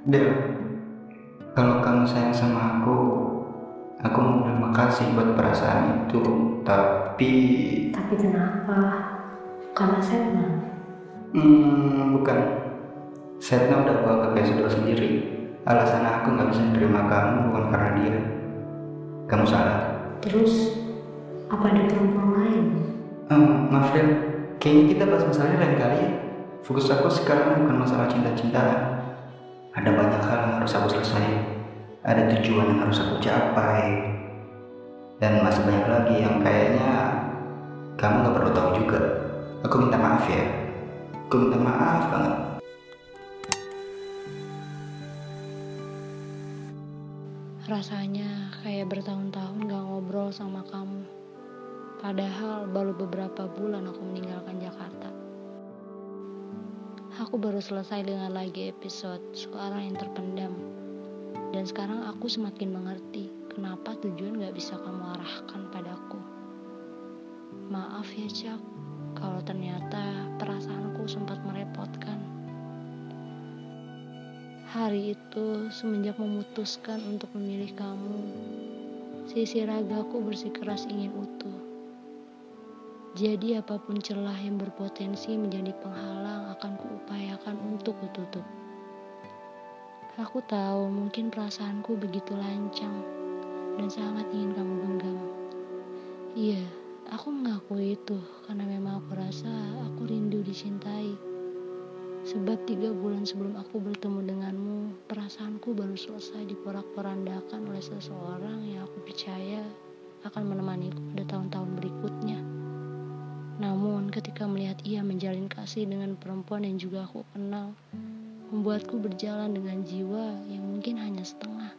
Del, kalau kamu sayang sama aku, aku mau bilang makasih buat perasaan itu, tapi... Tapi kenapa? Karena Setna? Hmm, bukan. Setna udah bawa ke saudara sendiri. Alasan aku nggak bisa nerima kamu bukan karena dia. Kamu salah. Terus, apa ada perempuan lain? Hmm, maaf Del, kayaknya kita bahas masalahnya lain kali ya. Fokus aku sekarang bukan masalah cinta-cintaan. Ada banyak hal yang harus aku selesai. Ada tujuan yang harus aku capai. Dan masih banyak lagi yang kayaknya kamu gak perlu tahu juga. Aku minta maaf ya. Aku minta maaf banget. Rasanya kayak bertahun-tahun gak ngobrol sama kamu. Padahal baru beberapa bulan aku meninggalkan Jakarta. Aku baru selesai dengan lagi episode Suara yang Terpendam. Dan sekarang aku semakin mengerti kenapa tujuan gak bisa kamu arahkan padaku. Maaf ya Cak, kalau ternyata perasaanku sempat merepotkan. Hari itu semenjak memutuskan untuk memilih kamu, sisi ragaku bersikeras ingin utuh. Jadi apa pun celah yang berpotensi menjadi penghalang akan kuupayakan untuk kututup. Aku tahu mungkin perasaanku begitu lancang dan sangat ingin kamu genggam. Iya, aku mengakui itu karena memang aku rasa aku rindu dicintai. Sebab tiga bulan sebelum aku bertemu denganmu, perasaanku baru selesai diporak-porandakan oleh seseorang yang aku percaya akan menemaniku pada tahun-tahun berikutnya. Ketika melihat ia menjalin kasih dengan perempuan yang juga aku kenal, membuatku berjalan dengan jiwa yang mungkin hanya setengah.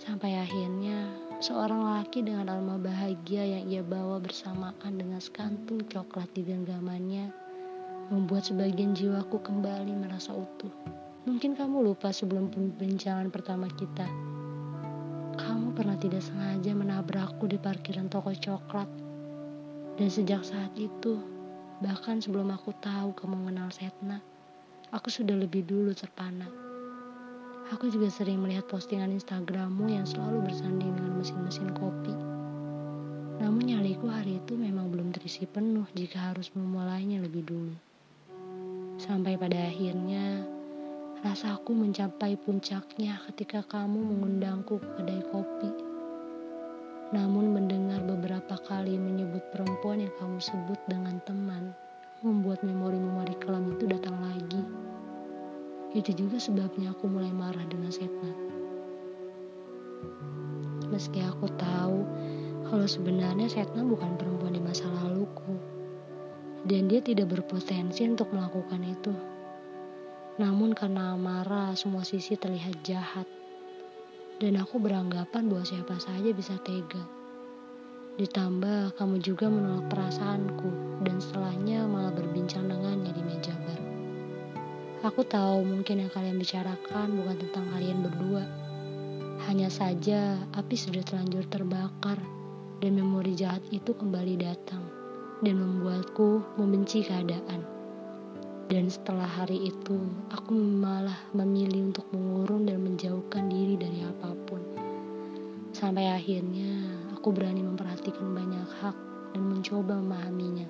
Sampai akhirnya, seorang laki dengan alma bahagia yang ia bawa bersamaan dengan sekantung coklat di genggamannya, membuat sebagian jiwaku kembali merasa utuh. Mungkin kamu lupa sebelum perbincangan pertama kita. Kamu pernah tidak sengaja menabrakku di parkiran toko coklat dan sejak saat itu, bahkan sebelum aku tahu kamu mengenal Setna, aku sudah lebih dulu terpana. Aku juga sering melihat postingan Instagrammu yang selalu bersanding dengan mesin-mesin kopi. Namun nyaliku hari itu memang belum terisi penuh jika harus memulainya lebih dulu. Sampai pada akhirnya, rasaku mencapai puncaknya ketika kamu mengundangku ke kedai kopi namun mendengar beberapa kali menyebut perempuan yang kamu sebut dengan teman, membuat memori-memori kelam itu datang lagi. Itu juga sebabnya aku mulai marah dengan Setna. Meski aku tahu kalau sebenarnya Setna bukan perempuan di masa laluku. Dan dia tidak berpotensi untuk melakukan itu. Namun karena amarah, semua sisi terlihat jahat dan aku beranggapan bahwa siapa saja bisa tega. Ditambah kamu juga menolak perasaanku dan setelahnya malah berbincang dengannya di meja bar. Aku tahu mungkin yang kalian bicarakan bukan tentang kalian berdua. Hanya saja api sudah terlanjur terbakar dan memori jahat itu kembali datang dan membuatku membenci keadaan. Dan setelah hari itu, aku malah memilih untuk mengurung dan menjauhkan diri dari apa pun. Sampai akhirnya, aku berani memperhatikan banyak hak dan mencoba memahaminya.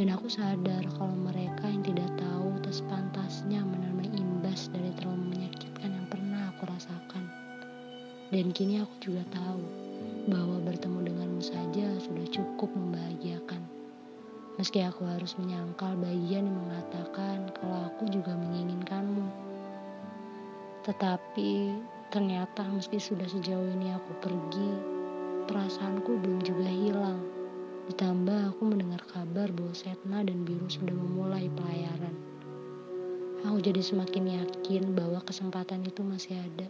Dan aku sadar kalau mereka yang tidak tahu atas pantasnya menerima imbas dari trauma menyakitkan yang pernah aku rasakan. Dan kini aku juga tahu bahwa bertemu denganmu saja sudah cukup membahagiakan. Meski aku harus menyangkal bagian yang mengatakan kalau aku juga menginginkanmu. Tetapi ternyata meski sudah sejauh ini aku pergi, perasaanku belum juga hilang. Ditambah aku mendengar kabar bahwa Setna dan Biru sudah memulai pelayaran. Aku jadi semakin yakin bahwa kesempatan itu masih ada.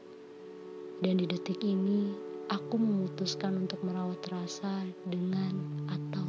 Dan di detik ini, aku memutuskan untuk merawat rasa dengan atau